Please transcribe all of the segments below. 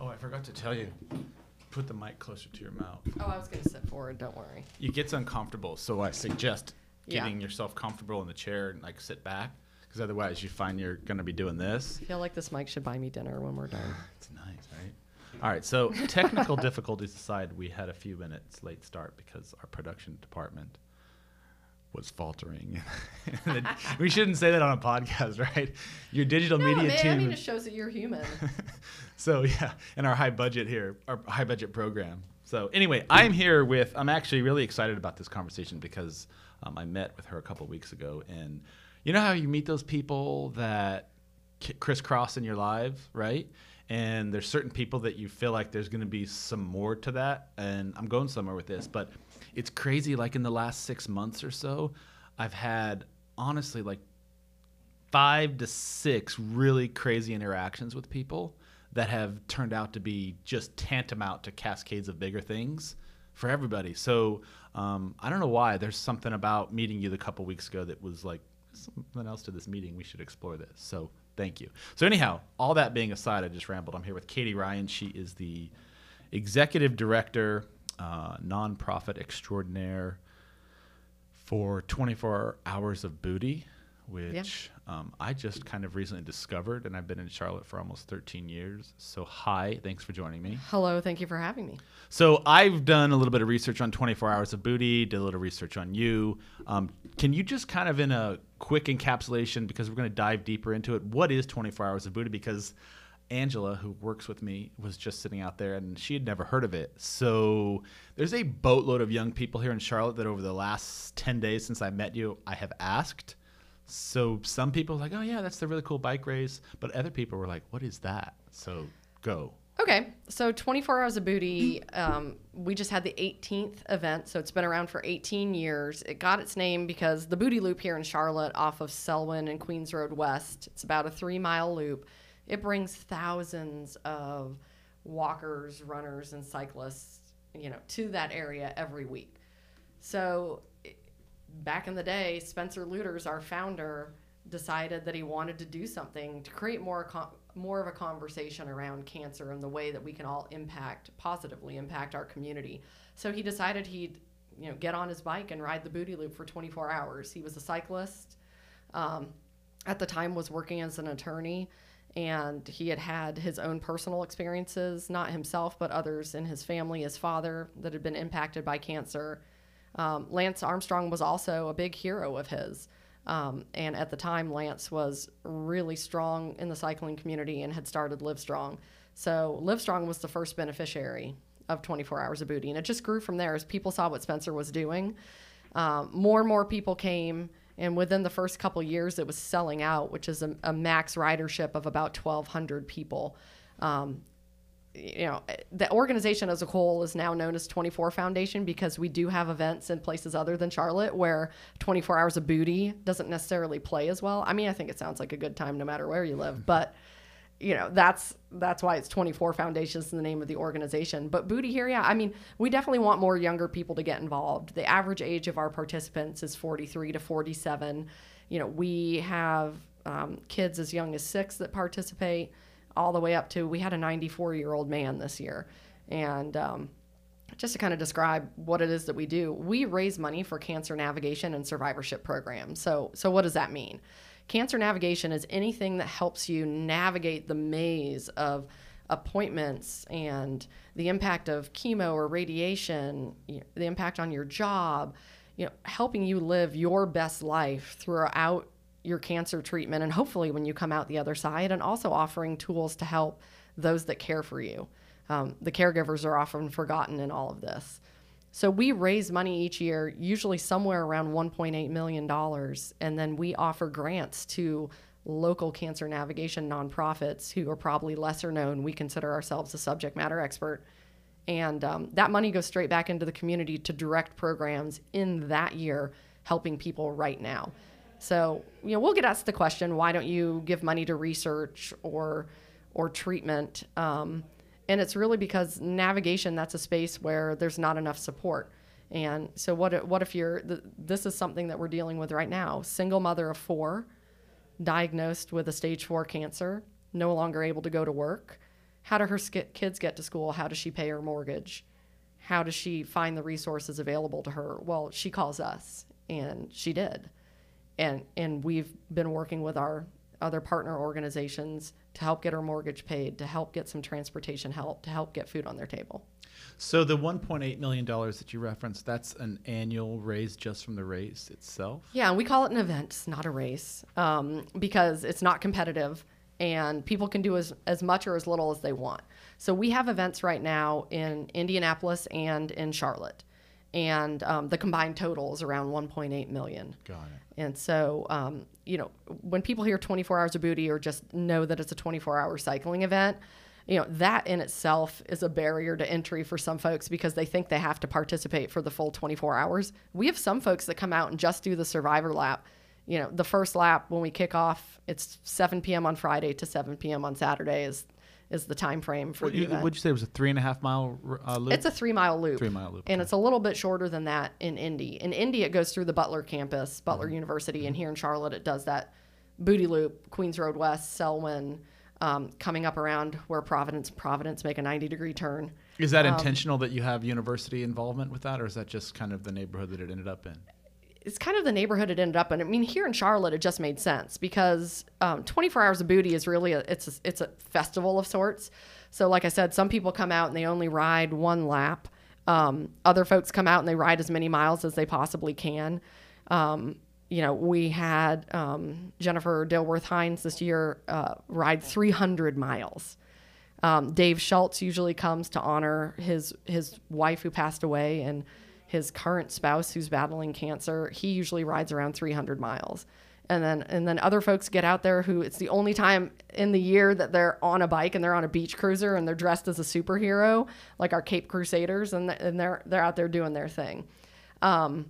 Oh, I forgot to tell you. Put the mic closer to your mouth. Oh, I was going to sit forward. Don't worry. It gets uncomfortable, so I suggest Yeah. getting yourself comfortable in the chair and like sit back, because otherwise you find you're gonna be doing this. I feel like this mic should buy me dinner when we're done. It's nice, right? All right. So technical difficulties aside, we had a few minutes late start because our production department was faltering. We shouldn't say that on a podcast, right? Your digital No, media man, team. I mean, it shows that you're human. so yeah, in our high budget here, our high budget program. So anyway, I'm here with. I'm actually really excited about this conversation because um, I met with her a couple weeks ago, and you know how you meet those people that crisscross in your life, right? And there's certain people that you feel like there's going to be some more to that, and I'm going somewhere with this, but it's crazy. Like in the last six months or so, I've had honestly like five to six really crazy interactions with people that have turned out to be just tantamount to cascades of bigger things for everybody. So um, I don't know why. There's something about meeting you the couple weeks ago that was like something else to this meeting. We should explore this. So thank you. So anyhow, all that being aside, I just rambled. I'm here with Katy Ryan. She is the executive director, uh, nonprofit extraordinaire for 24 hours of booty which um, i just kind of recently discovered and i've been in charlotte for almost 13 years. So hi thanks for joining me. Hello, thank you for having me. so i've done a little bit of research on 24 hours of booty did a little research on you. Um, can you just kind of in a quick encapsulation because we're going to dive deeper into it what is 24 hours of booty? Because Angela, who works with me, was just sitting out there and she had never heard of it. So there's a boatload of young people here in Charlotte that over the last 10 days since I met you, I have asked. So some people like, oh, yeah, that's the really cool bike race. But other people were like, what is that? So go. Okay, so 24 Hours of Booty, um, we just had the 18th event, so it's been around for 18 years. It got its name because the Booty Loop here in Charlotte, off of Selwyn and Queens Road West, it's about a three mile loop. It brings thousands of walkers, runners, and cyclists, you know, to that area every week. So back in the day, Spencer Lueders, our founder, decided that he wanted to do something to create more con- more of a conversation around cancer and the way that we can all impact positively impact our community. So he decided he'd you know get on his bike and ride the booty loop for 24 hours. He was a cyclist. Um, at the time was working as an attorney and he had had his own personal experiences not himself but others in his family his father that had been impacted by cancer. Um, lance armstrong was also a big hero of his um, and at the time lance was really strong in the cycling community and had started livestrong so livestrong was the first beneficiary of 24 hours of booty and it just grew from there as people saw what spencer was doing. Um, more and more people came and within the first couple years it was selling out which is a, a max ridership of about 1200 people. Um, you know the organization as a whole is now known as 24 foundation because we do have events in places other than charlotte where 24 hours of booty doesn't necessarily play as well. I mean i think it sounds like a good time no matter where you live but you know that's that's why it's 24 foundations in the name of the organization. But booty here yeah i mean we definitely want more younger people to get involved. The average age of our participants is 43 to 47 you know we have um, kids as young as six that participate all the way up to we had a 94 year old man this year. And um, just to kind of describe what it is that we do we raise money for cancer navigation and survivorship programs. So so what does that mean cancer navigation is anything that helps you navigate the maze of appointments and the impact of chemo or radiation you know, the impact on your job you know helping you live your best life throughout your cancer treatment and hopefully when you come out the other side and also offering tools to help those that care for you. Um, the caregivers are often forgotten in all of this so we raise money each year, usually somewhere around $1.8 million, and then we offer grants to local cancer navigation nonprofits who are probably lesser known. We consider ourselves a subject matter expert. And um, that money goes straight back into the community to direct programs in that year, helping people right now. So, you know, we'll get asked the question, why don't you give money to research or, or treatment? Um, and it's really because navigation that's a space where there's not enough support and so what what if you're th- this is something that we're dealing with right now single mother of four diagnosed with a stage four cancer no longer able to go to work how do her sk- kids get to school? How does she pay her mortgage? How does she find the resources available to her? Well, she calls us, and she did. And, and we've been working with our other partner organizations to help get her mortgage paid, to help get some transportation help, to help get food on their table. So the 1.8 million dollars that you referenced, that's an annual raise just from the race itself. Yeah, we call it an event, not a race, um, because it's not competitive, and people can do as as much or as little as they want. So we have events right now in Indianapolis and in Charlotte, and um, the combined total is around 1.8 million. Got it. And so, um, you know, when people hear 24 hours of booty or just know that it's a 24 hour cycling event, you know, that in itself is a barrier to entry for some folks because they think they have to participate for the full 24 hours. We have some folks that come out and just do the survivor lap. You know, the first lap when we kick off, it's 7 p.m. on Friday to 7 p.m. on Saturday is is the time frame for What the you, event. would you say it was a three and a half mile uh, loop? It's a three mile loop. Three mile loop, And okay. it's a little bit shorter than that in Indy. In Indy, it goes through the Butler campus, Butler Mm-hmm. University. And here in Charlotte, it does that booty loop, Queens Road West, Selwyn, um, coming up around where Providence, Providence make a 90 degree turn. Is that um, intentional that you have university involvement with that, or is that just kind of the neighborhood that it ended up in? It's kind of the neighborhood it ended up in. I mean, here in Charlotte, it just made sense because um, 24 Hours of Booty is really a, it's a, it's a festival of sorts. So, like I said, some people come out and they only ride one lap. Um, other folks come out and they ride as many miles as they possibly can. Um, you know, we had um, Jennifer Dilworth Hines this year uh, ride 300 miles. Um, Dave Schultz usually comes to honor his his wife who passed away and his current spouse who's battling cancer. He usually rides around 300 miles. And then and then other folks get out there who it's the only time in the year that they're on a bike and they're on a beach cruiser and they're dressed as a superhero like our Cape Crusaders and, th- and they're they're out there doing their thing. Um,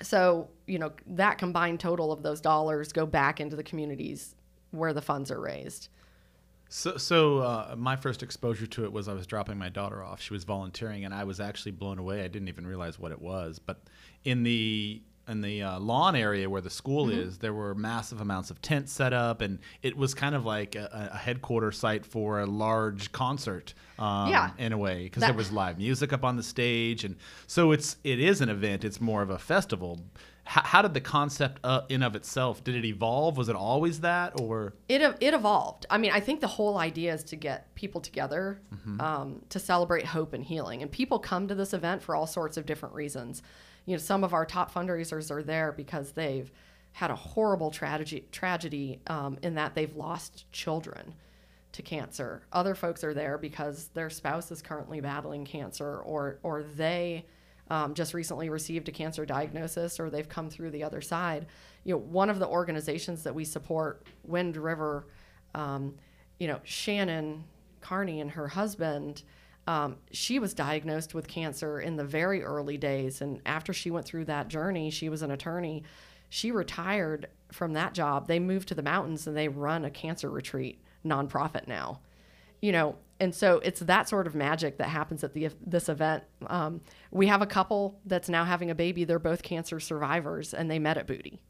so you know that combined total of those dollars go back into the communities where the funds are raised. So, so uh, my first exposure to it was I was dropping my daughter off. She was volunteering, and I was actually blown away. I didn't even realize what it was. But in the in the uh, lawn area where the school Mm-hmm. is, there were massive amounts of tents set up, and it was kind of like a, a headquarter site for a large concert. Um, Yeah. in a way, because there was live music up on the stage, and so it's it is an event. It's more of a festival. How, how did the concept uh, in of itself? Did it evolve? Was it always that, or It it evolved. I mean, I think the whole idea is to get people together um, to celebrate hope and healing, and people come to this event for all sorts of different reasons. You know, some of our top fundraisers are there because they've had a horrible tragedy tragedy um, in that they've lost children to cancer. Other folks are there because their spouse is currently battling cancer, or or they um, just recently received a cancer diagnosis, or they've come through the other side. You know, one of the organizations that we support, Wind River, um, you know, Shannon Carney and her husband. Um, she was diagnosed with cancer in the very early days, and after she went through that journey, she was an attorney. She retired from that job. They moved to the mountains and they run a cancer retreat nonprofit now you know and so it's that sort of magic that happens at the this event. Um, we have a couple that's now having a baby. They're both cancer survivors and they met at booty.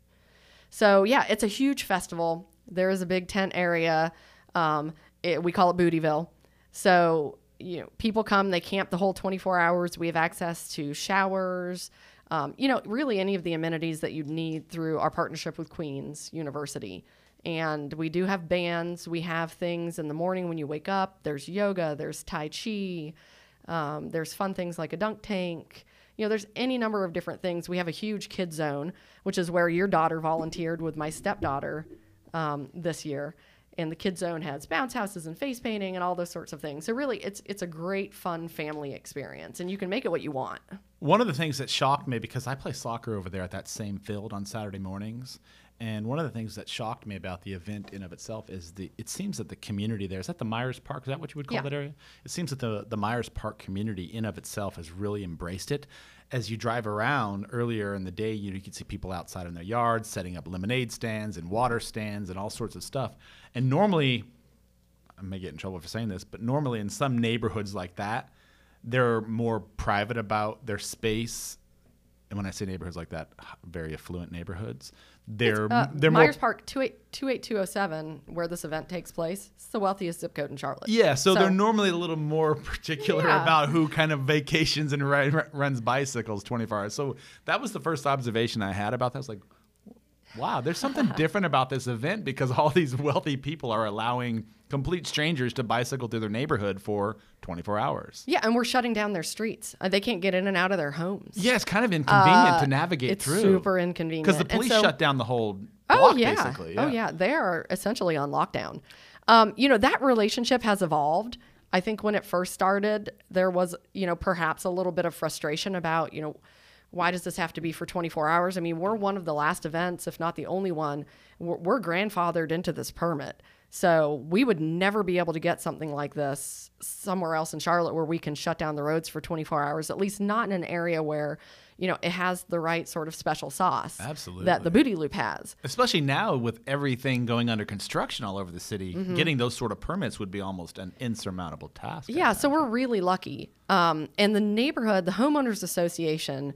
So yeah it's a huge festival. There is a big tent area. Um, it, we call it bootyville. So you know people come they camp the whole 24 hours. We have access to showers um, you know really any of the amenities that you'd need through our partnership with queens university and we do have bands. We have things in the morning when you wake up. There's yoga there's tai chi um, there's fun things like a dunk tank. You know there's any number of different things. We have a huge kid zone which is where your daughter volunteered with my stepdaughter um, this year. And the kid zone has bounce houses and face painting and all those sorts of things. So really it's it's a great fun family experience and you can make it what you want. One of the things that shocked me because I play soccer over there at that same field on Saturday mornings, and one of the things that shocked me about the event in of itself is the it seems that the community there is that the Myers Park is that what you would call Yeah. that area? It seems that the the Myers Park community in of itself has really embraced it. As you drive around earlier in the day, you, you could see people outside in their yards setting up lemonade stands and water stands and all sorts of stuff. And normally, I may get in trouble for saying this, but normally in some neighborhoods like that, they're more private about their space and when I say neighborhoods like that, very affluent neighborhoods, they're Uh, they're more Myers Park 28 28207, where this event takes place, it's the wealthiest zip code in Charlotte. Yeah, so, So- they're normally a little more particular Yeah. about who kind of vacations and ri- ri- runs bicycles 24 hours. So that was the first observation I had about that. I was like, wow, there's something different about this event because all these wealthy people are allowing complete strangers to bicycle through their neighborhood for 24 hours. Yeah, and we're shutting down their streets. Uh, they can't get in and out of their homes. Yeah, it's kind of inconvenient Uh, to navigate it's through. super inconvenient. Because the police so- shut down the whole Oh block, yeah. basically. Oh yeah, they are essentially on lockdown. Um, you know that relationship has evolved. I think when it first started, there was you know perhaps a little bit of frustration about you know why does this have to be for 24 hours? I mean, we're one of the last events, if not the only one. We're, we're grandfathered into this permit. So we would never be able to get something like this somewhere else in Charlotte where we can shut down the roads for 24 hours, at least not in an area where, you know, it has the right sort of special sauce Absolutely. that the booty loop has. Especially now with everything going under construction all over the city, Mm-hmm. getting those sort of permits would be almost an insurmountable task. Yeah, so we're really lucky. Um, and the neighborhood, the homeowners association,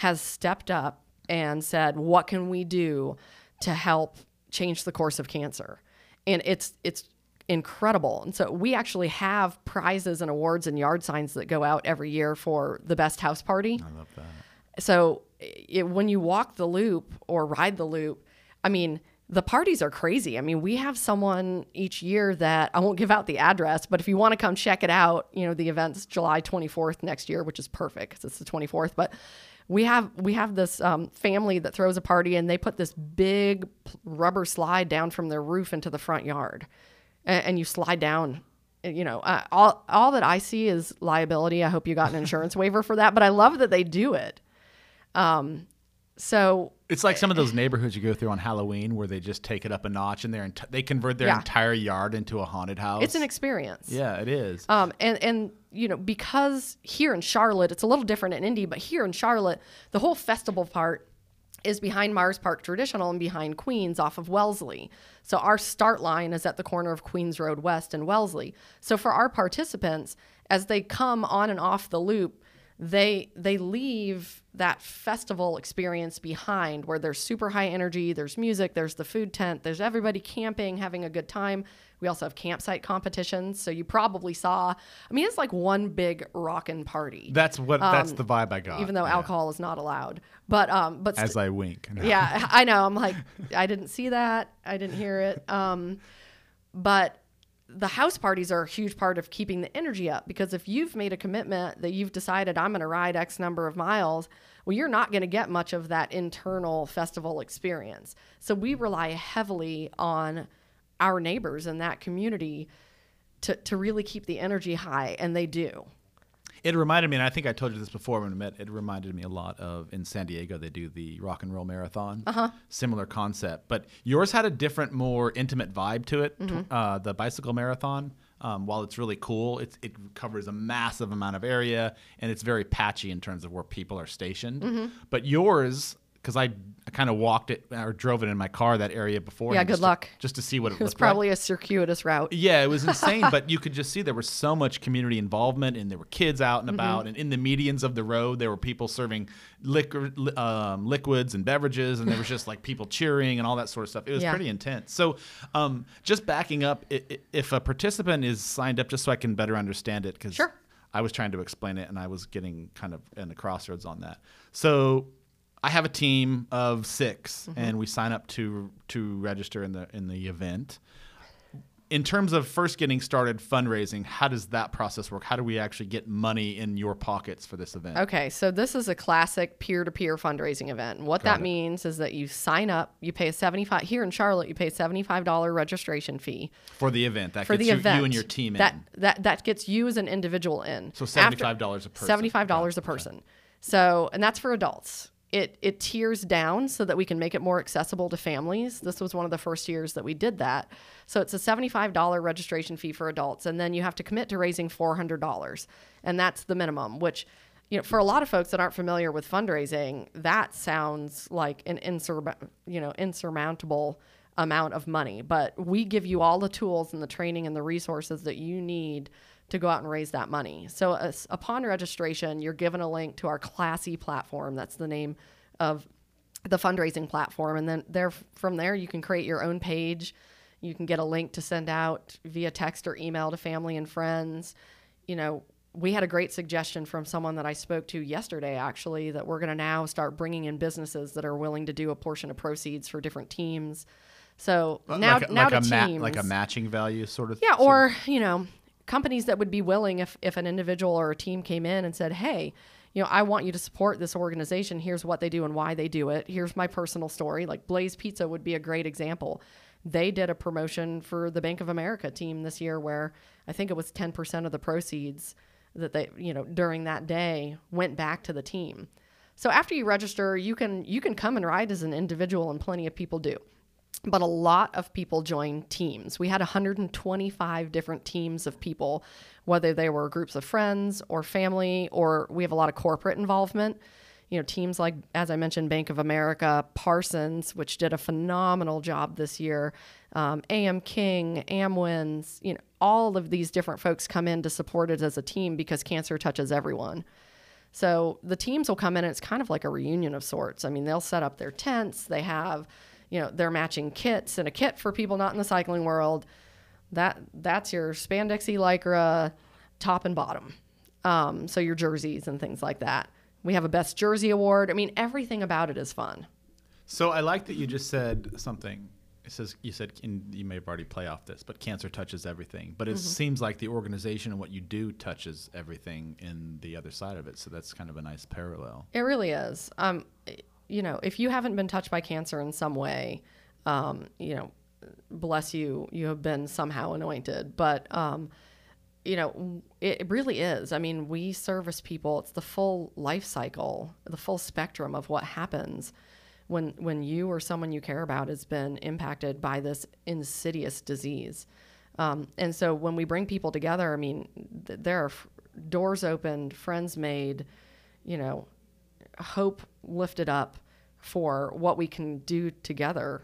has stepped up and said, "What can we do to help change the course of cancer?" And it's it's incredible. And so we actually have prizes and awards and yard signs that go out every year for the best house party. I love that. So it, when you walk the loop or ride the loop, I mean, the parties are crazy. I mean, we have someone each year that I won't give out the address, but if you want to come check it out, you know, the event's July 24th next year, which is perfect because it's the 24th. But we have we have this um, family that throws a party and they put this big rubber slide down from their roof into the front yard, and, and you slide down. You know, uh, all all that I see is liability. I hope you got an insurance waiver for that, but I love that they do it. Um, so It's like some of those neighborhoods you go through on Halloween where they just take it up a notch and ent- they convert their Yeah. entire yard into a haunted house. it's an experience. yeah, it is. Um, and and you know because here in Charlotte it's a little different in Indy, but here in Charlotte the whole festival part is behind Myers Park Traditional and behind Queens off of Wellesley. So our start line is at the corner of Queens Road West and Wellesley. So for our participants, as they come on and off the loop, they they leave that festival experience behind where there's super high energy, there's music, there's the food tent, there's everybody camping, having a good time. We also have campsite competitions. So you probably saw I mean it's like one big rockin' party. that's what that's the vibe I got. um, even though yeah. alcohol is not allowed. But um but st- As I wink. yeah, I know. I'm like, I didn't see that. I didn't hear it. Um, but the house parties are a huge part of keeping the energy up because if you've made a commitment that you've decided I'm going to ride X number of miles, well, you're not going to get much of that internal festival experience. So we rely heavily on our neighbors in that community to, to really keep the energy high, and they do. It reminded me, and I think I told you this before when we met. It reminded me a lot of in San Diego they do the rock and roll marathon. Uh-huh. Similar concept, but yours had a different, more intimate vibe to it. Mm-hmm. Uh, the bicycle marathon, um, while it's really cool, it's, it covers a massive amount of area and it's very patchy in terms of where people are stationed. Mm-hmm. But yours, because I, I kind of walked it or drove it in my car that area before. Yeah, good just to- luck. just to see what it, was. It was looked like. probably a circuitous route. Yeah, it was insane, but you could just see there was so much community involvement, and there were kids out and Mm-hmm. about, and in the medians of the road, there were people serving liquor, um, liquids and beverages, and there was just like people cheering and all that sort of stuff. It was Yeah. pretty intense. So, um, just backing up, if a participant is signed up, just so I can better understand it, because Sure. I was trying to explain it, and I was getting kind of in the crossroads on that. So. I have a team of 6 Mm-hmm. and we sign up to to register in the in the event in terms of first getting started fundraising, how does that process work? How do we actually get money in your pockets for this event? Okay, so this is a classic peer-to-peer fundraising event. And what Got that it. means is that you sign up, you pay a 75 here in Charlotte, you pay a $75 registration fee For the event, that for gets the you, event. you and your team that, in. That that gets you as an individual in. So $75 a person. $75 a it. Okay. person. So, and that's for adults. It it tiers down so that we can make it more accessible to families. This was one of the first years that we did that. So it's a $75 registration fee for adults and then you have to commit to raising $400. And that's the minimum, which you know, for a lot of folks that aren't familiar with fundraising, that sounds like an insur- you know, insurmountable amount of money. But we give you all the tools and the training and the resources that you need to go out and raise that money. So as, upon registration, you're given a link to our Classy platform. That's the name of the fundraising platform, and then there from there you can create your own page. You can get a link to send out via text or email to family and friends. You know, we had a great suggestion from someone that I spoke to yesterday, actually, that we're going to now start bringing in businesses that are willing to do a portion of proceeds for different teams. So now, like, a- now like the a ma- teams, like a matching value sort of. yeah, or you know, companies that would be willing if if an individual or a team came in and said, "Hey, you know, I want you to support this organization. Here's what they do and why they do it. Here's my personal story." Like Blaze Pizza would be a great example. They did a promotion for the Bank of America team this year where I think it was 10% of the proceeds that they, you know, during that day went back to the team. So after you register, you can you can come and ride as an individual and plenty of people do but a lot of people joined teams. We had 125 different teams of people, whether they were groups of friends or family, or we have a lot of corporate involvement. You know, teams like, as I mentioned, Bank of America, Parsons, which did a phenomenal job this year, um, AM King, Amwins, you know, all of these different folks come in to support it as a team because cancer touches everyone. So the teams will come in and it's kind of like a reunion of sorts. I mean, they'll set up their tents, they have, you know, they're matching kits and a kit for people not in the cycling world. That that's your spandexy lycra top and bottom. Um, so your jerseys and things like that. We have a best jersey award. I mean, everything about it is fun. So I like that you just said something. It says you said you may have already play off this, but cancer touches everything. But it Mm-hmm. seems like the organization and what you do touches everything in the other side of it. So that's kind of a nice parallel. It really is. Um, you know, if you haven't been touched by cancer in some way, um, you know, bless you, you have been somehow anointed. But, um, you know, it, really is. I mean, we service people. It's the full life cycle, the full spectrum of what happens when when you or someone you care about has been impacted by this insidious disease. Um, and so when we bring people together, I mean, th- there are f- doors opened, friends made, you know, hope lifted up for what we can do together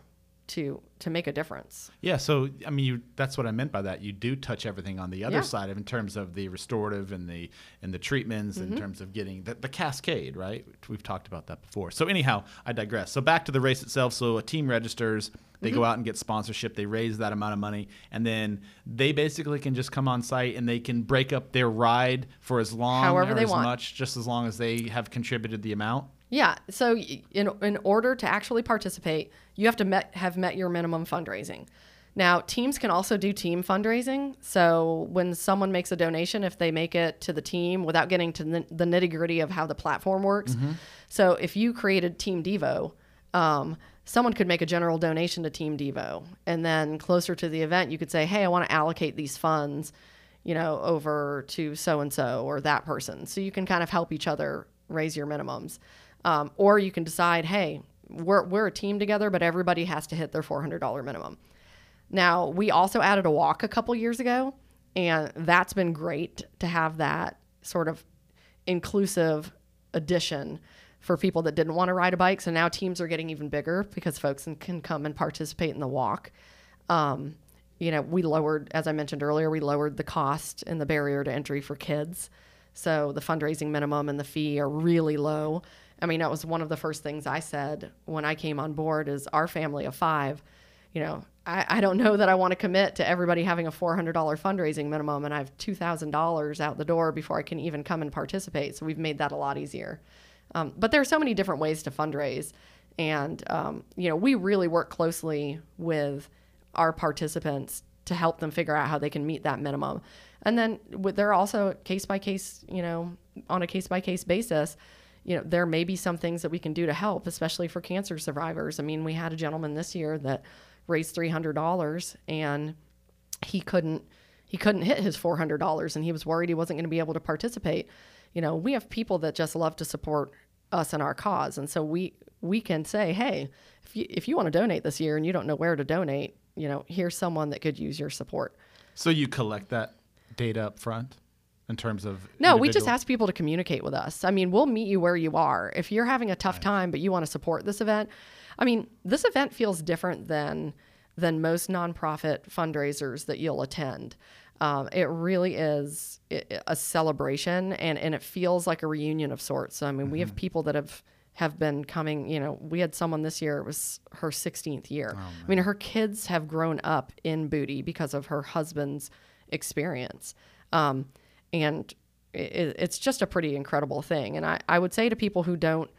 to to make a difference. Yeah, so I mean, you, that's what I meant by that. You do touch everything on the other Yeah. side of in terms of the restorative and the and the treatments, Mm-hmm. in terms of getting the, the cascade, right? We've talked about that before. So anyhow, I digress. So back to the race itself. So a team registers, they Mm-hmm. go out and get sponsorship, they raise that amount of money, and then they basically can just come on site and they can break up their ride for as long However or as want. much, just as long as they have contributed the amount. Yeah. So in in order to actually participate, you have to met, have met your minimum fundraising. Now, teams can also do team fundraising. So when someone makes a donation, if they make it to the team without getting to the, the nitty gritty of how the platform works. So if you created Team Devo, um, someone could make a general donation to Team Devo, and then closer to the event, you could say, "Hey, I want to allocate these funds." you know, over to so and so or that person. So you can kind of help each other raise your minimums. Um, or you can decide, hey, we're, we're a team together, but everybody has to hit their $400 minimum. Now, we also added a walk a couple years ago, and that's been great to have that sort of inclusive addition for people that didn't want to ride a bike. So now teams are getting even bigger because folks can- come and participate in the walk. Um, you know, we lowered, as I mentioned earlier, we lowered the cost and the barrier to entry for kids. So the fundraising minimum and the fee are really low. I mean, that was one of the first things I said when I came on board is our family of five, you know, I, I don't know that I want to commit to everybody having a $400 fundraising minimum and I have $2,000 out the door before I can even come and participate. So we've made that a lot easier. Um, but there are so many different ways to fundraise. And, um, you know, we really work closely with our participants to help them figure out how they can meet that minimum. And then are also case by case, you know, on a case by case basis, you know, there may be some things that we can do to help, especially for cancer survivors. I mean, we had a gentleman this year that raised $300 and he couldn't he couldn't hit his $400 and he was worried he wasn't going to be able to participate. You know, we have people that just love to support us and our cause. And so we we can say, "Hey, if you if you want to donate this year and you don't know where to donate, you know, here's someone that could use your support." So you collect that data up front in terms of No, we just ask people to communicate with us. I mean, we'll meet you where you are. If you're having a tough time but you want to support this event, I mean, this event feels different than than most nonprofit fundraisers that you'll attend. Um, it really is a celebration, and and it feels like a reunion of sorts. So, I mean, mm-hmm. we have mm-hmm. people that have have been coming. You know, we had someone this year. It was her 16th year. Oh, I mean, her kids have grown up in Booty because of her husband's experience, um, and it, it's just a pretty incredible thing. And I, I would say to people who don't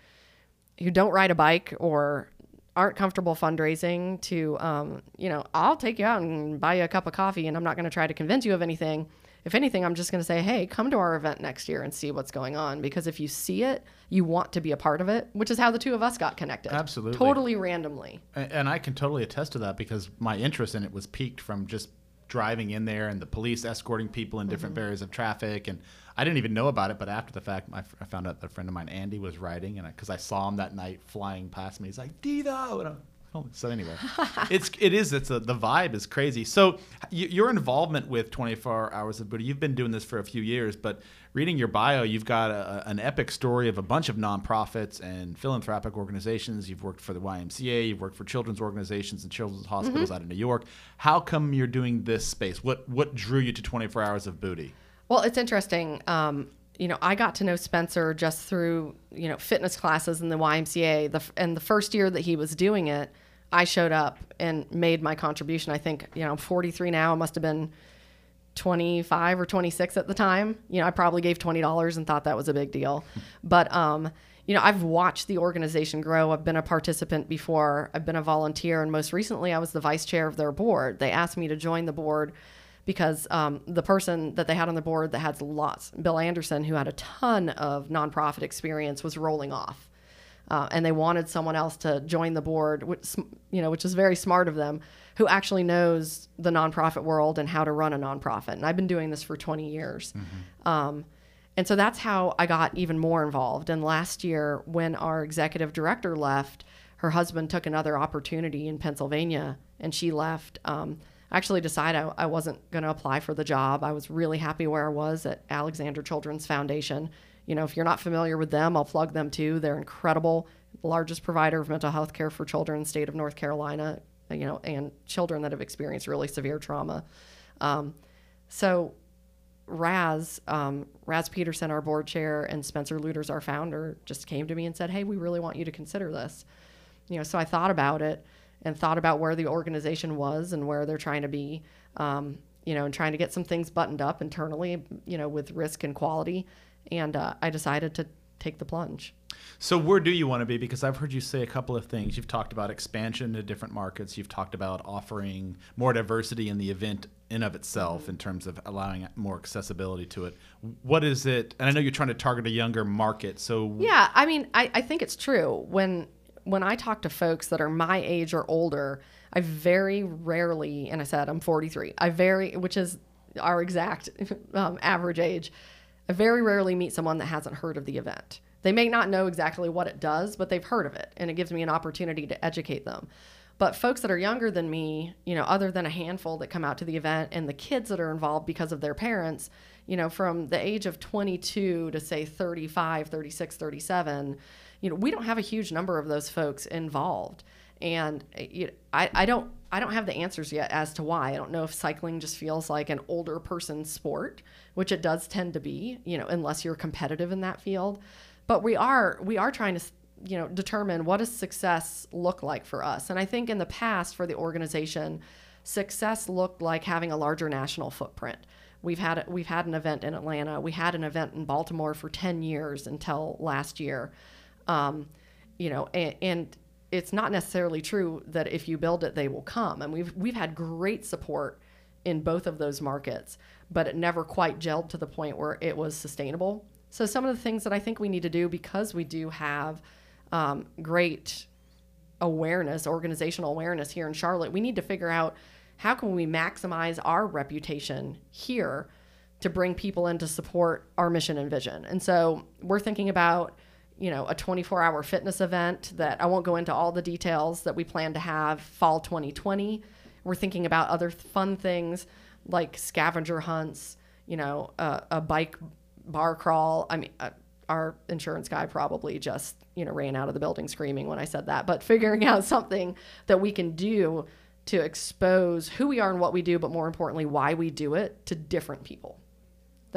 who don't ride a bike or aren't comfortable fundraising to um, you know i'll take you out and buy you a cup of coffee and i'm not going to try to convince you of anything. If anything i'm just going to say hey come to our event next year and see what's going on. Because if you see it you want to be a part of it which is how the two of us got connected. Absolutely. Totally randomly. And, and i can totally attest to that because my interest in it was piqued from just driving in there and the police escorting people in different mm-hmm. areas of traffic. And I didn't even know about it, but after the fact, I, found out that a friend of mine, Andy, was riding, and because I, I, saw him that night flying past me, he's like, "Dido," and oh, so anyway, it's it is it's a, the vibe is crazy. So your involvement with 24 Hours of Booty, you've been doing this for a few years, but reading your bio, you've got a, an epic story of a bunch of nonprofits and philanthropic organizations. You've worked for the YMCA, you've worked for children's organizations and children's hospitals mm-hmm. out of New York. How come you're doing this space? What what drew you to 24 Hours of Booty? Well, it's interesting. Um, you know, I got to know Spencer just through you know fitness classes in the YMCA. The and the first year that he was doing it, I showed up and made my contribution. I think you know I'm 43 now. I must have been 25 or 26 at the time. You know, I probably gave twenty dollars and thought that was a big deal. But um, you know, I've watched the organization grow. I've been a participant before. I've been a volunteer, and most recently, I was the vice chair of their board. They asked me to join the board because um, the person that they had on the board that had lots, Bill Anderson, who had a ton of nonprofit experience, was rolling off. Uh, and they wanted someone else to join the board, which you know, which is very smart of them, who actually knows the nonprofit world and how to run a nonprofit. And I've been doing this for 20 years, mm-hmm. um, and so that's how I got even more involved. And last year, when our executive director left, her husband took another opportunity in Pennsylvania, and she left. Um, actually decided I, I wasn't going to apply for the job. I was really happy where I was at Alexander Children's Foundation. You know, if you're not familiar with them, I'll plug them too. They're incredible, largest provider of mental health care for children in the state of North Carolina, you know, and children that have experienced really severe trauma. Um, so Raz, um, Raz Peterson, our board chair, and Spencer Lueders, our founder, just came to me and said, "Hey, we really want you to consider this." You know, so I thought about it and thought about where the organization was and where they're trying to be, um, you know, and trying to get some things buttoned up internally, you know, with risk and quality. And uh, I decided to take the plunge. So where do you want to be? Because I've heard you say a couple of things. You've talked about expansion to different markets. You've talked about offering more diversity in the event in of itself mm-hmm. in terms of allowing more accessibility to it. What is it? And I know you're trying to target a younger market. So yeah, I mean, I, I think it's true when when I talk to folks that are my age or older, I very rarely, and I said I'm 43, I very, which is our exact um, average age, I very rarely meet someone that hasn't heard of the event. They may not know exactly what it does, but they've heard of it, and it gives me an opportunity to educate them. But folks that are younger than me, you know, other than a handful that come out to the event and the kids that are involved because of their parents, you know, from the age of 22 to say 35, 36, 37, you know, we don't have a huge number of those folks involved. And eh, you know, I, I don't I don't have the answers yet as to why. I don't know if cycling just feels like an older person sport, which it does tend to be, you know, unless you're competitive in that field. But we are we are trying to you know determine what does success look like for us. And I think in the past for the organization, success looked like having a larger national footprint. We've had we've had an event in Atlanta. We had an event in Baltimore for 10 years until last year. Um, you know, and, and it's not necessarily true that if you build it, they will come. And we've we've had great support in both of those markets, but it never quite gelled to the point where it was sustainable. So some of the things that I think we need to do because we do have um, great awareness, organizational awareness here in Charlotte, we need to figure out how can we maximize our reputation here to bring people in to support our mission and vision. And so we're thinking about you know, a 24 hour fitness event that I won't go into all the details that we plan to have fall 2020. We're thinking about other fun things like scavenger hunts, you know, uh, a bike bar crawl. I mean, uh, our insurance guy probably just, you know, ran out of the building screaming when I said that, but figuring out something that we can do to expose who we are and what we do, but more importantly, why we do it to different people.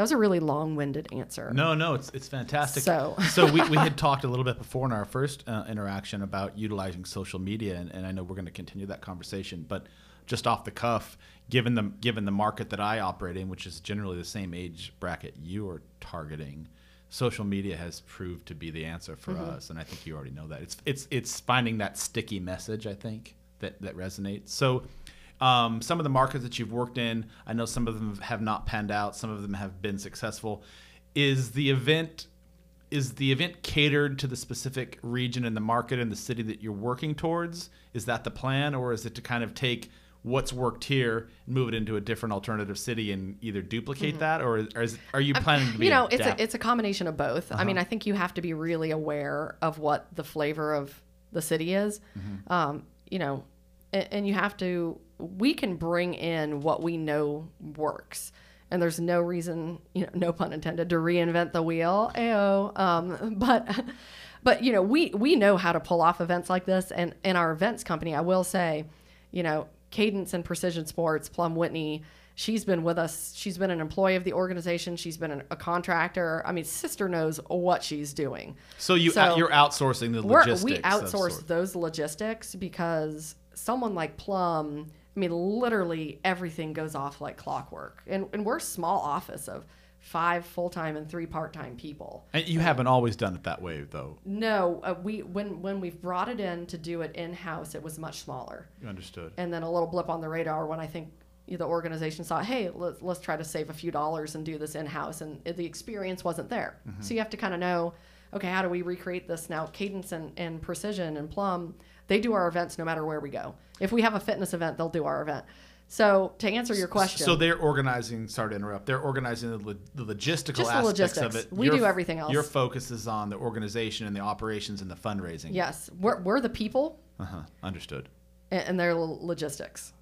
That was a really long-winded answer. No, no, it's it's fantastic. So- so we, we had talked a little bit before in our first uh, interaction about utilizing social media, and, and I know we're going to continue that conversation. But just off the cuff, given the given the market that I operate in, which is generally the same age bracket you are targeting, social media has proved to be the answer for us, and I think you already know that. It's it's it's finding that sticky message. I think that that resonates. So. Um, some of the markets that you've worked in, I know some of them have not panned out. Some of them have been successful. Is the event is the event catered to the specific region and the market and the city that you're working towards? Is that the plan, or is it to kind of take what's worked here and move it into a different alternative city and either duplicate that, or, or is, are you planning to be? you know, it's a, it's a combination of both. I mean, I think you have to be really aware of what the flavor of the city is. Um, you know, and, and you have to. We can bring in what we know works, and there's no reason, you know, no pun intended, to reinvent the wheel. Ayo. Um, but. But you know, we we know how to pull off events like this, and in our events company, I will say, you know, Cadence and Precision Sports, Plum Whitney, she's been with us. She's been an employee of the organization. She's been an, a contractor. I mean, sister knows what she's doing. so you so you're outsourcing the logistics. we outsource those logistics because someone like Plum, I mean, literally everything goes off like clockwork. And, and we're a small office of five full time and three part time people. And you haven't always done it that way, though. No, uh, we when when we've brought it in to do it in house, it was much smaller. You understood. and then a little blip on the radar when I think the organization saw, hey, let's, let's try to save a few dollars and do this in house, and the experience wasn't there. So you have to kind of know, okay, how do we recreate this now? Cadence and, and Precision and Plum, they do our events no matter where we go. If we have a fitness event, they'll do our event. So to answer your question, So they're organizing. Sorry to interrupt. They're organizing the, lo- the logistical Just the aspects of it. We do everything else. Your focus is on the organization and the operations and the fundraising. yes, we're, we're the people, Uh huh. Understood. and, and their lo- logistics.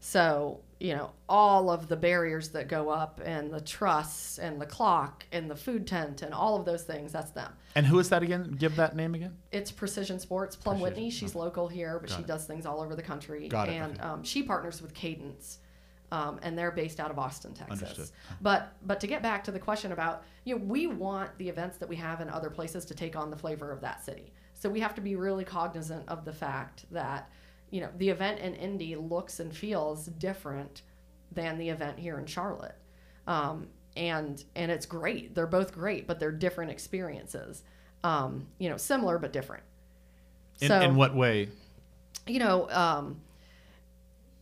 So, you know, all of the barriers that go up and the truss and the clock and the food tent and all of those things, that's them. And who is that again? Give that name again. It's Precision Sports. Plum Precision, Whitney, she's local here, but Got she it. does things all over the country. Got it, And okay. um, she partners with Cadence. Um, and they're based out of Austin, Texas. Understood. But but to get back to the question about you know we want the events that we have in other places to take on the flavor of that city. So we have to be really cognizant of the fact that you know the event in Indy looks and feels different than the event here in Charlotte. Um, and and it's great. They're both great, but they're different experiences. Um, you know, similar but different. In, so in what way? you know, um,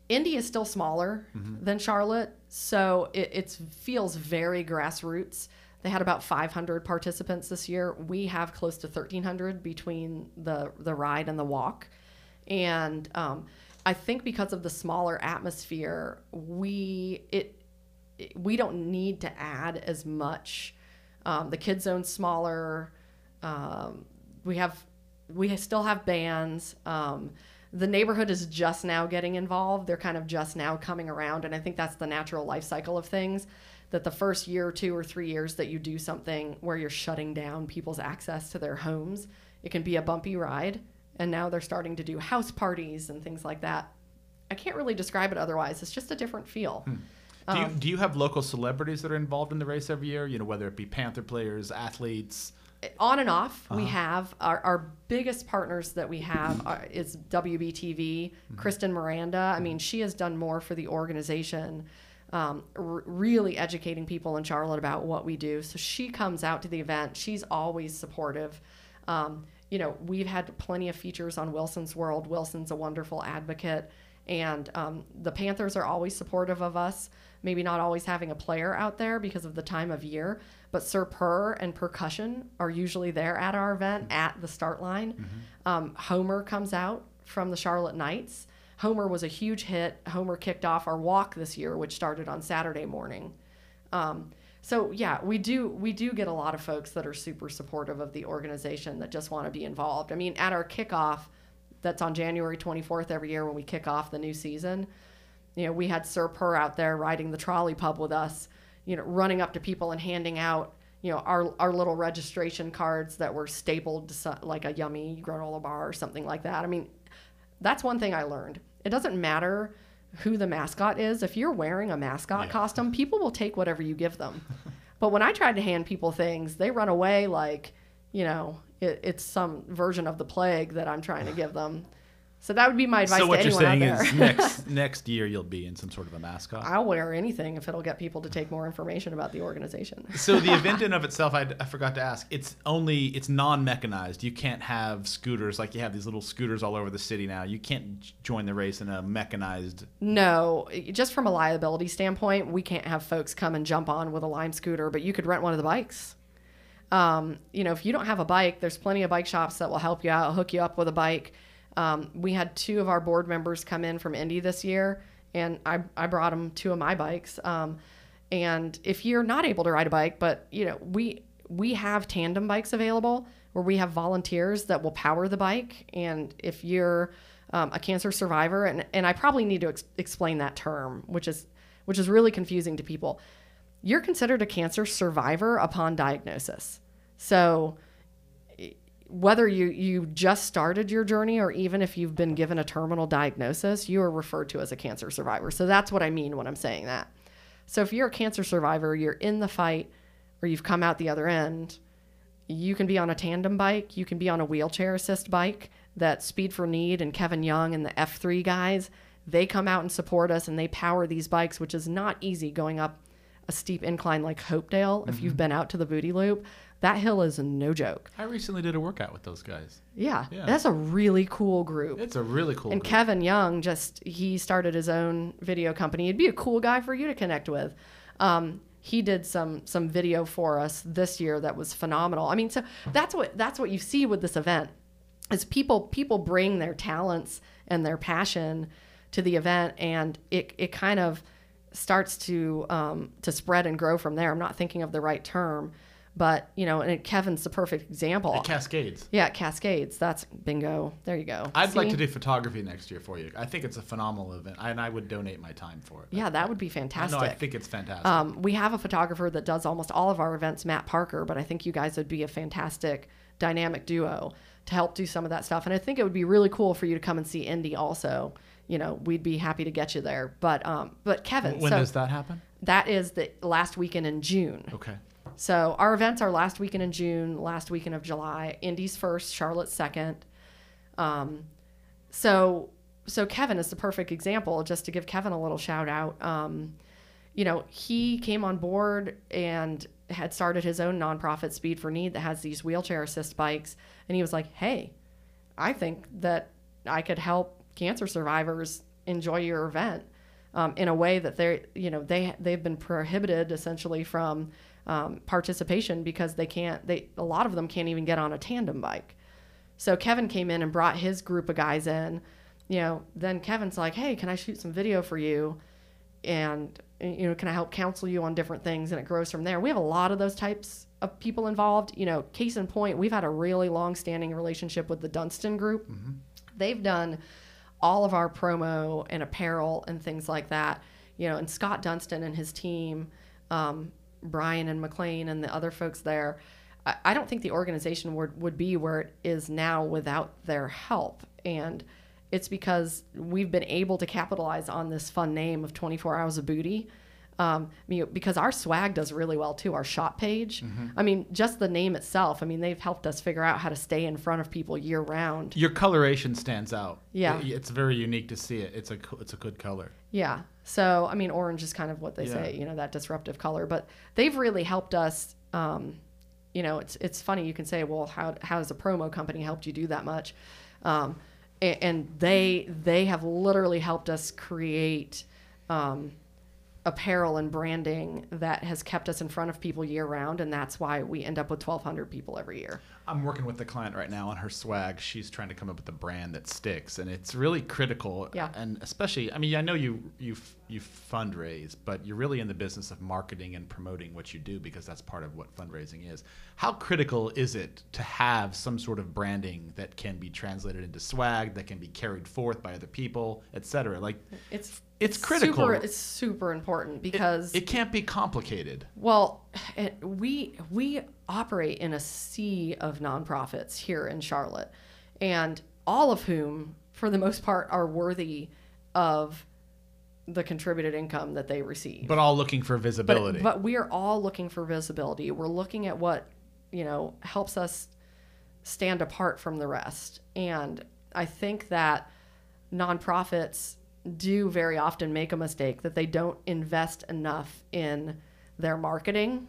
Indy is still smaller than Charlotte, so it it's, feels very grassroots. They had about 500 participants this year. We have close to 1,300 between the the ride and the walk, and um, I think because of the smaller atmosphere, we it, it we don't need to add as much. Um, the kid zone's smaller. Um, we have we still have bands. Um, the neighborhood is just now getting involved. They're kind of just now coming around, and I think that's the natural life cycle of things. That the first year or two or three years that you do something where you're shutting down people's access to their homes, it can be a bumpy ride. And now they're starting to do house parties and things like that. I can't really describe it otherwise. It's just a different feel. Do Um, you do you have local celebrities that are involved in the race every year? You know, whether it be Panther players, athletes. on and off we Uh-huh. have our, our biggest partners that we have are, is wbtv Mm-hmm. kristen miranda i mean she has done more for the organization um, r- really educating people in charlotte about what we do so she comes out to the event she's always supportive um, you know we've had plenty of features on wilson's world wilson's a wonderful advocate and um, the panthers are always supportive of us maybe not always having a player out there because of the time of year but Sir Purr and PurrCussion are usually there at our event at the start line. Um, Homer comes out from the Charlotte Knights. Homer was a huge hit. Homer kicked off our walk this year, which started on Saturday morning. Um, so yeah, we do we do get a lot of folks that are super supportive of the organization that just want to be involved. I mean, at our kickoff, that's on January 24th every year when we kick off the new season. You know, we had Sir Purr out there riding the trolley pub with us, you know, running up to people and handing out, you know, our, our little registration cards that were stapled to so- like a yummy granola bar or something like that. I mean, that's one thing I learned it doesn't matter who the mascot is. If you're wearing a mascot Yeah. costume, people will take whatever you give them. but when I tried to hand people things, they run away like, you know, it, it's some version of the plague that I'm trying to give them. So that would be my advice So what to you're anyone saying is next next year you'll be in some sort of a mascot. I'll wear anything if it'll get people to take more information about the organization. so the event in of itself, I, I forgot to ask. It's only it's non-mechanized. You can't have scooters like you have these little scooters all over the city now. You can't join the race in a mechanized. No, just from a liability standpoint, we can't have folks come and jump on with a Lime scooter, but you could rent one of the bikes. Um, you know, if you don't have a bike, there's plenty of bike shops that will help you out, hook you up with a bike. Um, we had two of our board members come in from Indy this year, and I, I brought them two of my bikes. Um, and if you're not able to ride a bike, but you know, we we have tandem bikes available where we have volunteers that will power the bike. And if you're um, a cancer survivor, and, and I probably need to ex- explain that term, which is which is really confusing to people. You're considered a cancer survivor upon diagnosis. So whether you you just started your journey or even if you've been given a terminal diagnosis, you are referred to as a cancer survivor. So that's what I mean when I'm saying that. So if you're a cancer survivor, you're in the fight or you've come out the other end, you can be on a tandem bike, you can be on a wheelchair assist bike that Speed for Need and Kevin Young and the F3 guys, they come out and support us and they power these bikes, which is not easy going up a steep incline like Hopedale. If you've mm-hmm. been out to the booty loop, that hill is no joke. I recently did a workout with those guys. Yeah, Yeah. that's a really cool group. It's a really cool. and group. Kevin Young just he started his own video company. He'd be a cool guy for you to connect with. Um, he did some some video for us this year that was phenomenal. I mean, so that's what that's what you see with this event is people people bring their talents and their passion to the event, and it it kind of starts to um, to spread and grow from there. I'm not thinking of the right term, but you know, and Kevin's the perfect example. It cascades. yeah, Cascades. That's bingo. There you go. I'd like to do photography next year for you. I think it's a phenomenal event, and I would donate my time for it. Yeah, that would be fantastic. No, I think it's fantastic. Um, we have a photographer that does almost all of our events, Matt Parker, but I think you guys would be a fantastic dynamic duo to help do some of that stuff. And I think it would be really cool for you to come and see Indy also. You know, we'd be happy to get you there. But um, but Kevin, when so does that happen? that is the last weekend in June. Okay. So our events are last weekend in June, last weekend of July. Indy's first, Charlotte's second. Um, so so Kevin is the perfect example. Just to give Kevin a little shout out. Um, you know, he came on board and had started his own nonprofit, Speed for Need, that has these wheelchair assist bikes. And he was like, "Hey, I think that I could help cancer survivors enjoy your event um, in a way that they're, you know, they they've been prohibited essentially from um, participation because they can't. They a lot of them can't even get on a tandem bike. So Kevin came in and brought his group of guys in. You know, then Kevin's like, "Hey, can I shoot some video for you?" And you know, can I help counsel you on different things? And it grows from there. We have a lot of those types of people involved. You know, case in point, we've had a really long-standing relationship with the Dunstan Group. They've done all of our promo and apparel and things like that. You know, and Scott Dunstan and his team, um, Brian and McLean and the other folks there. I, I don't think the organization would, would be where it is now without their help. And it's because we've been able to capitalize on this fun name of 24 Hours of Booty. Um, I mean, because our swag does really well too, our shop page. I mean, just the name itself. I mean, they've helped us figure out how to stay in front of people year round. Your coloration stands out. Yeah. It- it's very unique to see it. It's a it's a good color. Yeah. So, I mean, orange is kind of what they Yeah. say, you know, that disruptive color. But they've really helped us. Um, you know, it's it's funny. You can say, well, how how has a promo company helped you do that much? Um, and, and they they have literally helped us create um, apparel and branding that has kept us in front of people year round, and that's why we end up with 1,200 people every year. I'm working with the client right now on her swag. She's trying to come up with a brand that sticks, and it's really critical. Yeah. Uh, and especially, I mean, I know you you you fundraise, but you're really in the business of marketing and promoting what you do because that's part of what fundraising is. How critical is it to have some sort of branding that can be translated into swag, that can be carried forth by other people, etc. Like It's It's critical. Super, it's super important it- because it, can't be complicated. Well, it, we we operate in a sea of nonprofits here in Charlotte, and all of whom, for the most part, are worthy of the contributed income that they receive. But all looking for visibility. But, but we are all looking for visibility. We're looking at what, you know, helps us stand apart from the rest. And I think that nonprofits do very often make a mistake that they don't invest enough in their marketing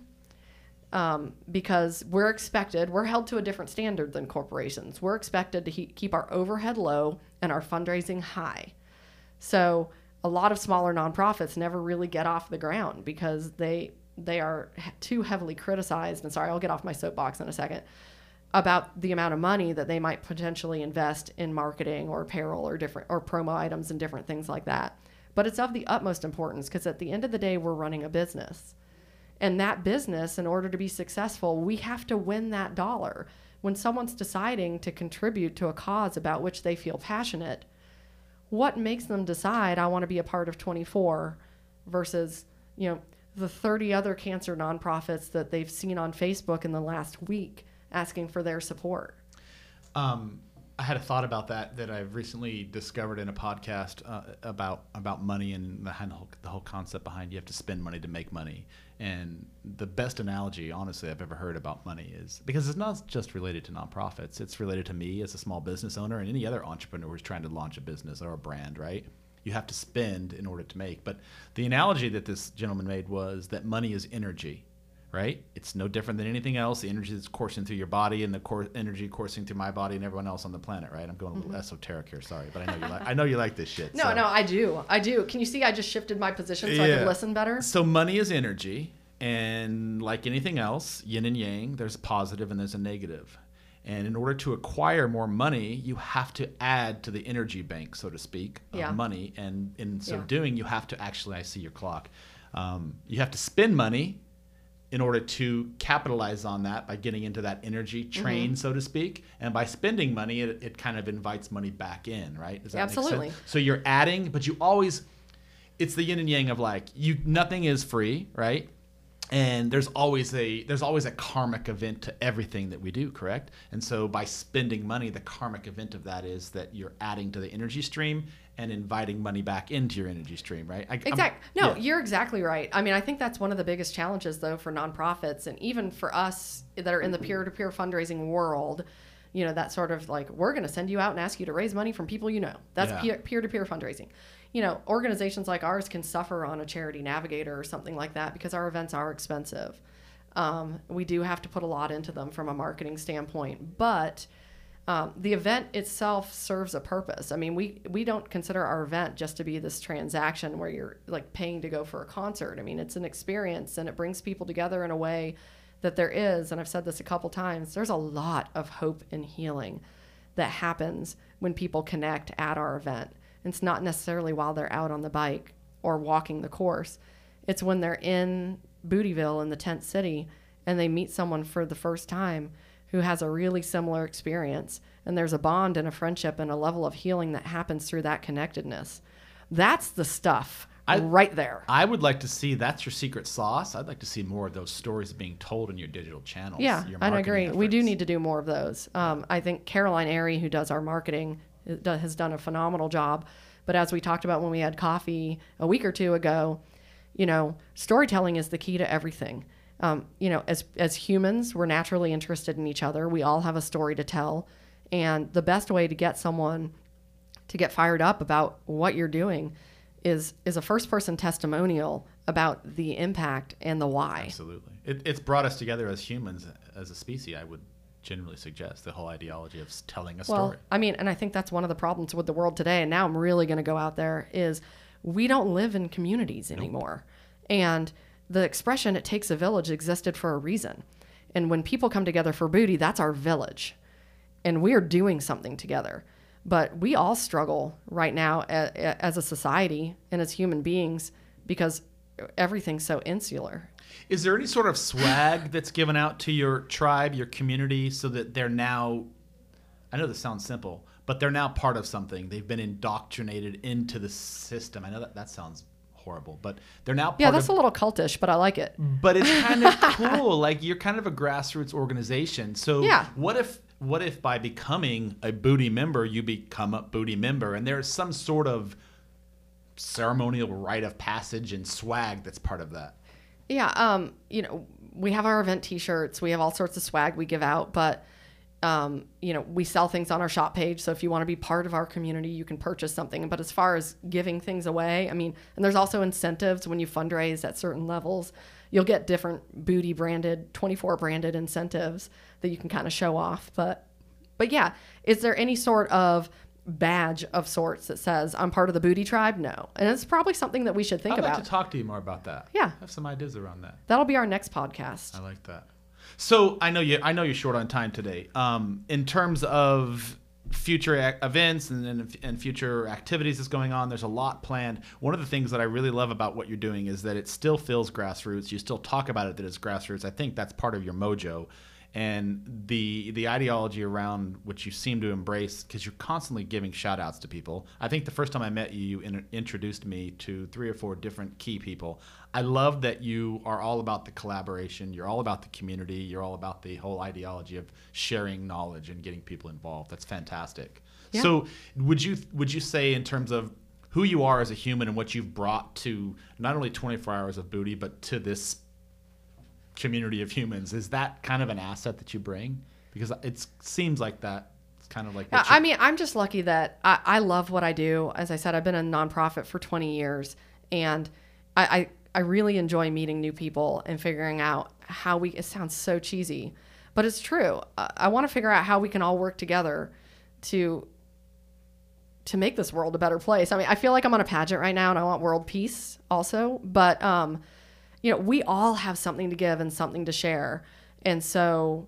um, because we're expected, we're held to a different standard than corporations. We're expected to he- keep our overhead low and our fundraising high. So a lot of smaller nonprofits never really get off the ground because they they are too heavily criticized. And sorry, I'll get off my soapbox in a second about the amount of money that they might potentially invest in marketing or apparel or different or promo items and different things like that. But it's of the utmost importance because at the end of the day, we're running a business. And that business, in order to be successful, we have to win that dollar. When someone's deciding to contribute to a cause about which they feel passionate, what makes them decide I want to be a part of 24 versus, you know, the 30 other cancer nonprofits that they've seen on Facebook in the last week asking for their support? Um, I had a thought about that that I've recently discovered in a podcast uh, about about money and the whole, the whole concept behind you have to spend money to make money. And the best analogy, honestly, I've ever heard about money is because it's not just related to nonprofits. It's related to me as a small business owner and any other entrepreneur who's trying to launch a business or a brand, right? You have to spend in order to make. But the analogy that this gentleman made was that money is energy right? It's no different than anything else. The energy that's coursing through your body and the cor- energy coursing through my body and everyone else on the planet, right? I'm going a little mm-hmm. esoteric here, sorry, but I know you like I know you like this shit. No, so. no, I do. I do. Can you see I just shifted my position so yeah. I can listen better? So money is energy and like anything else, yin and yang, there's a positive and there's a negative. And in order to acquire more money, you have to add to the energy bank, so to speak, of yeah. money. And in so yeah. doing, you have to actually, I see your clock, um, you have to spend money in order to capitalize on that by getting into that energy mm-hmm. train, mm-hmm. so to speak. And by spending money, it, it kind of invites money back in, right? Does that Absolutely. So you're adding, but you always, it's the yin and yang of like, you nothing is free, right? and there's always a there's always a karmic event to everything that we do correct and so by spending money the karmic event of that is that you're adding to the energy stream and inviting money back into your energy stream right exactly no yeah. you're exactly right i mean i think that's one of the biggest challenges though for nonprofits and even for us that are in the peer-to-peer fundraising world you know that sort of like we're going to send you out and ask you to raise money from people you know that's yeah. peer-to-peer fundraising you know, organizations like ours can suffer on a charity navigator or something like that because our events are expensive. Um, we do have to put a lot into them from a marketing standpoint, but um, the event itself serves a purpose. I mean, we we don't consider our event just to be this transaction where you're like paying to go for a concert. I mean, it's an experience and it brings people together in a way that there is, and I've said this a couple times. There's a lot of hope and healing that happens when people connect at our event. It's not necessarily while they're out on the bike or walking the course. It's when they're in Bootyville in the tent city and they meet someone for the first time who has a really similar experience and there's a bond and a friendship and a level of healing that happens through that connectedness. That's the stuff I, right there. I would like to see that's your secret sauce. I'd like to see more of those stories being told in your digital channels. Yeah, I agree. Efforts. We do need to do more of those. Um, I think Caroline Airy, who does our marketing, has done a phenomenal job. But as we talked about when we had coffee a week or two ago, you know, storytelling is the key to everything. Um, you know, as as humans, we're naturally interested in each other. We all have a story to tell, and the best way to get someone to get fired up about what you're doing is is a first person testimonial about the impact and the why. Absolutely, it, it's brought us together as humans, as a species. I would generally suggest the whole ideology of telling a well, story. I mean, and I think that's one of the problems with the world today. And now I'm really going to go out there is we don't live in communities anymore. Nope. And the expression "it takes a village" existed for a reason. And when people come together for booty, that's our village, and we're doing something together. But we all struggle right now as a society and as human beings because everything's so insular is there any sort of swag that's given out to your tribe, your community, so that they're now? I know this sounds simple, but they're now part of something. They've been indoctrinated into the system. I know that that sounds horrible, but they're now yeah. That's of, a little cultish, but I like it. But it's kind of cool. Like you're kind of a grassroots organization. So yeah. what if what if by becoming a booty member you become a booty member and there's some sort of ceremonial rite of passage and swag that's part of that? Yeah, um, you know, we have our event T-shirts. We have all sorts of swag we give out, but um, you know, we sell things on our shop page. So if you want to be part of our community, you can purchase something. But as far as giving things away, I mean, and there's also incentives when you fundraise at certain levels. You'll get different booty branded, 24 branded incentives that you can kind of show off. But, but yeah, is there any sort of badge of sorts that says I'm part of the booty tribe? No, and it's probably something that we should think I'd about. like to talk to you more about that. Yeah. I have some ideas around that. That'll be our next podcast. I like that. So I know you. I know you're short on time today. Um, in terms of future ac- events and, and and future activities that's going on, there's a lot planned. One of the things that I really love about what you're doing is that it still feels grassroots. You still talk about it that it's grassroots. I think that's part of your mojo. And the the ideology around which you seem to embrace because you're constantly giving shout outs to people. I think the first time I met you, you in, introduced me to three or four different key people. I love that you are all about the collaboration. You're all about the community. You're all about the whole ideology of sharing knowledge and getting people involved. That's fantastic. Yeah. So, would you would you say in terms of who you are as a human and what you've brought to not only 24 hours of booty, but to this community of humans, is that kind of an asset that you bring? Because it seems like that. It's kind of like Yeah, I mean, I'm just lucky that I, I love what I do. As I said, I've been a nonprofit for 20 years, and I, I, I really enjoy meeting new people and figuring out how we. It sounds so cheesy, but it's true. I, I want to figure out how we can all work together to to make this world a better place. I mean, I feel like I'm on a pageant right now, and I want world peace also. But um, you know, we all have something to give and something to share, and so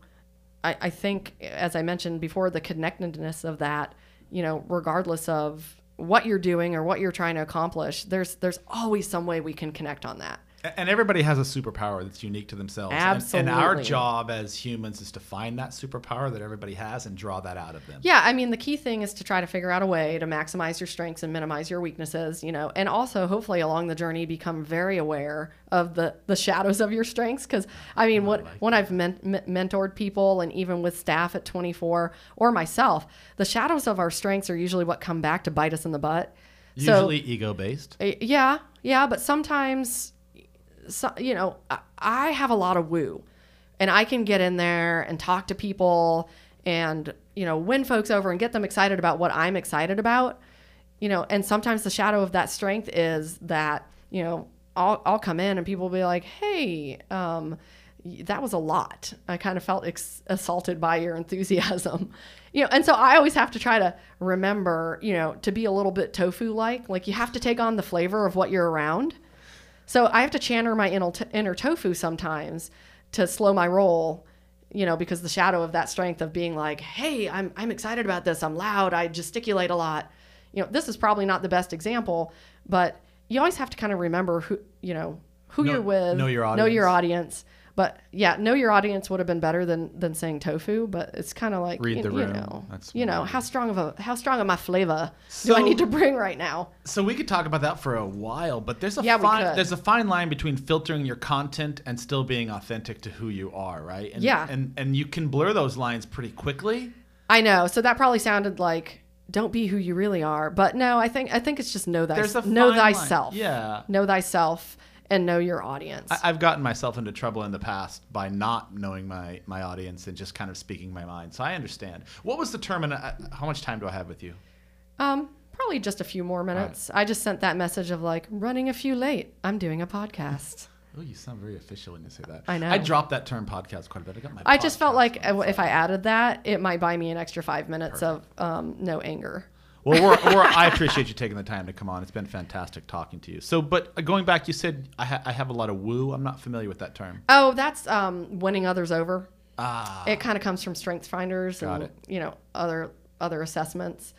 I, I think, as I mentioned before, the connectedness of that, you know, regardless of what you're doing or what you're trying to accomplish, there's there's always some way we can connect on that. And everybody has a superpower that's unique to themselves. And- And, our job as humans is to find that superpower that everybody has and draw that out of them. Yeah, I mean, the key thing is to try to figure out a way to maximize your strengths and minimize your weaknesses, you know, and also hopefully along the journey become very aware of the the shadows of your strengths. Because I mean, what when I've men- men- mentored people and even with staff at 24 or myself, the shadows of our strengths are usually what come back to bite us in the butt. So- Usually ego based. Uh, Yeah, yeah, but sometimes, so, you know, I- have a lot of woo, and I can get in there and talk to people and you know win folks over and get them excited about what I'm excited about. You know, and sometimes the shadow of that strength is that you know I'll I'll come in and people will be like, hey. Um, that was a lot. I kind of felt ex- assaulted by your enthusiasm, you know. And so I always have to try to remember, you know, to be a little bit tofu like. Like you have to take on the flavor of what you're around. So I have to channel my inner, inner tofu sometimes to slow my roll, you know, because the shadow of that strength of being like, hey, I'm, I'm excited about this. I'm loud. I gesticulate a lot. You know, this is probably not the best example, but you always have to kind of remember who, you know, who Know- you're with. know your audience. Know your audience. Audience. But yeah, know your audience would have been better than than saying tofu. But it's kind of like Read you, the you room. know, That's you know how strong of a how strong of my flavor do I need to bring right now? So we could talk about that for a while, but there's a Yeah, fine there's a fine line between filtering your content and still being authentic to who you are, right? And, Yeah. And and you can blur those lines pretty quickly. I know. So that probably sounded like don't be who you really are, but no, I think I think it's just know There's a thyself. Know fine line. thyself. Yeah. Know thyself and know your audience. I, I've gotten myself into trouble in the past by not knowing my my audience and just kind of speaking my mind. So I understand. What was the term and uh, how much time do I have with you? um, probably just a few more minutes. I just sent that message of like running a few late. I'm doing a podcast. Oh, you sound very official when you say that. I know. I dropped that term podcast quite a bit. I got my I just felt like if I added that, it might buy me an extra five minutes of um, no anger. Well, we're, we're, I appreciate you taking the time to come on. It's been fantastic talking to you. So, but going back, you said I, ha- I have a lot of woo. I'm not familiar with that term. Oh, that's um, winning others over. Ah, it kind of comes from strengths finders Got and it. you know other other assessments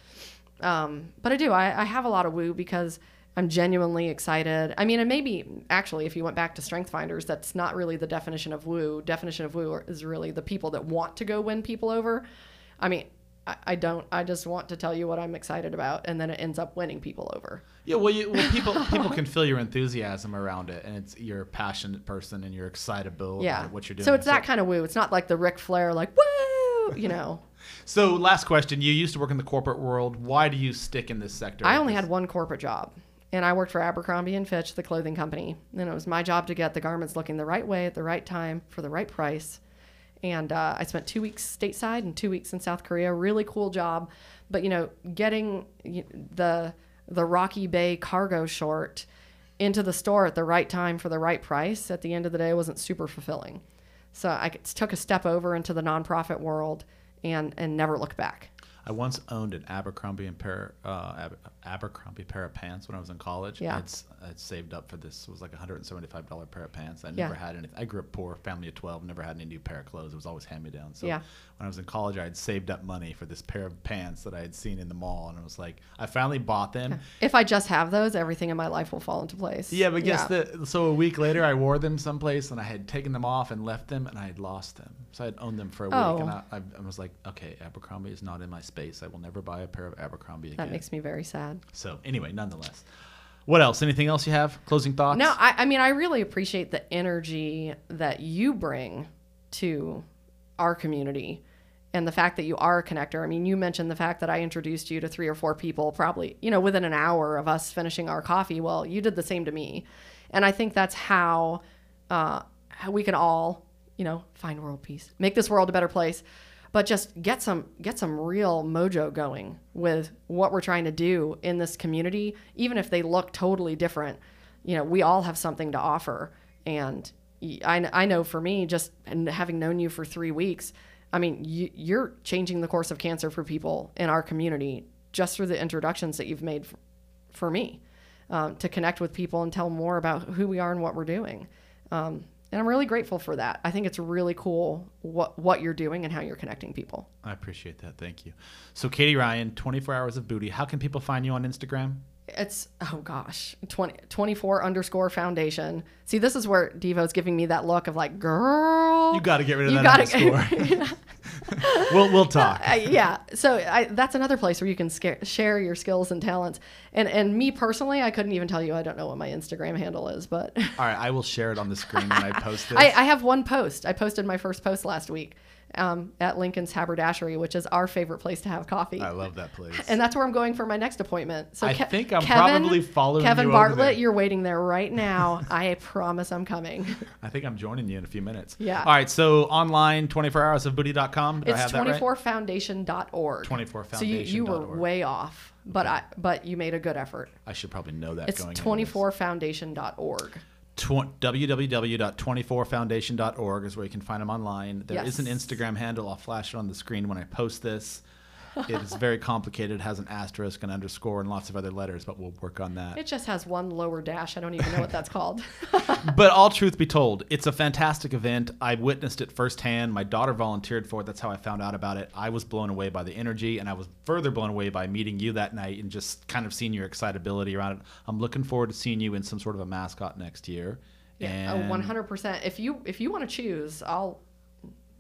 um, but i do I, I have a lot of woo because i'm genuinely excited i mean and maybe actually if you went back to strength finders that's not really the definition of woo definition of woo is really the people that want to go win people over i mean I, I don't i just want to tell you what i'm excited about and then it ends up winning people over yeah. Well, you, well, people people can feel your enthusiasm around it, and it's you're a passionate person and you're excitable yeah about what you're doing. so it's that kind of woo it's not like the Ric flair like woo you know So, last question: You used to work in the corporate world. Why do you stick in this sector? I only had one corporate job, and I worked for Abercrombie and Fitch, the clothing company. And it was my job to get the garments looking the right way at the right time for the right price. And uh, I spent two weeks stateside and two weeks in South Korea. Really cool job, but you know, getting the the Rocky Bay cargo short into the store at the right time for the right price at the end of the day wasn't super fulfilling. So I took a step over into the nonprofit world and and never looked back. I once owned an Abercrombie and pair, uh, Aber- Abercrombie pair of pants when I was in college. Yeah. I'd, s- I'd saved up for this. It was like a hundred and seventy-five dollar pair of pants. I Yeah. never had any. I grew up poor, family of twelve. Never had any new pair of clothes. It was always hand me down. So Yeah. when I was in college, I had saved up money for this pair of pants that I had seen in the mall, and I was like I finally bought them. If I just have those, everything in my life will fall into place. Yeah, but guess the so a week later I wore them someplace and I had taken them off and left them and I had lost them. So I had owned them for a week Oh. and I, I, I was like, okay, Abercrombie is not in my space. I will never buy a pair of Abercrombie again. That makes me very sad. So anyway, nonetheless, what else? Anything else you have? Closing thoughts? No, I, I mean, I really appreciate the energy that you bring to our community and the fact that you are a connector. I mean, you mentioned the fact that I introduced you to three or four people probably, you know, within an hour of us finishing our coffee. Well, you did the same to me. And I think that's how, uh, how we can all, you know, find world peace, make this world a better place, but just get some get some real mojo going with what we're trying to do in this community, even if they look totally different. You know, we all have something to offer, and i, I know for me, just and having known you for three weeks, I mean, you, you're changing the course of cancer for people in our community just through the introductions that you've made for, for me um, to connect with people and tell more about who we are and what we're doing. Um, and I'm really grateful for that. I think it's really cool what what you're doing and how you're connecting people. I appreciate that. Thank you. So Katy Ryan, 24 hours of booty. How can people find you on Instagram? It's oh gosh, 20, 24 underscore foundation. See, this is where Devo's giving me that look of like, girl, You got to get rid of you that underscore. we'll we'll talk. Uh, yeah. So I, that's another place where you can scare, share your skills and talents. And and me personally, I couldn't even tell you. I don't know what my Instagram handle is, but All right, I will share it on the screen when I post this. I, I have one post. I posted my first post last week um, at Lincoln's Haberdashery, which is our favorite place to have coffee. I love that place. and that's where I'm going for my next appointment. So I Ke- think I'm probably following Kevin you over Bartlett. You're waiting there right now. I promise I'm coming. I think I'm joining you in a few minutes. Yeah. All right. So online, 24hoursofbooty.com. Did I It's have that 24foundation.org. 24foundation.org. So you, you were way off, but I but you made a good effort. I should probably know that. It's going into this. 24foundation.org. Tw- www.24foundation.org is where you can find them online. There is an Instagram handle. I'll flash it on the screen when I post this. it is very complicated. It has an asterisk, an underscore, and lots of other letters, but we'll work on that. It just has one lower dash. I don't even know what that's called. but all truth be told, it's a fantastic event. I witnessed it firsthand. My daughter volunteered for it. That's how I found out about it. I was blown away by the energy, and I was further blown away by meeting you that night and just kind of seeing your excitability around it. I'm looking forward to seeing you in some sort of a mascot next year. Yeah, oh, and 100%. If you if you want to choose, I'll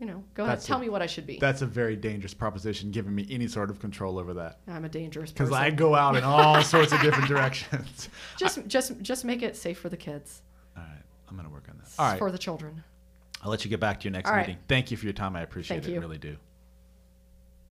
you know, go ahead tell a- me what I should be. That's a very dangerous proposition, giving me any sort of control over that. I'm a dangerous person Because. I go out in all sorts of different directions. just just just make it safe for the kids. All right, I'm gonna work on that. All right, For the children. I'll let you get back to your next All right. meeting. Thank you for your time. I appreciate Thank it. you. Really do.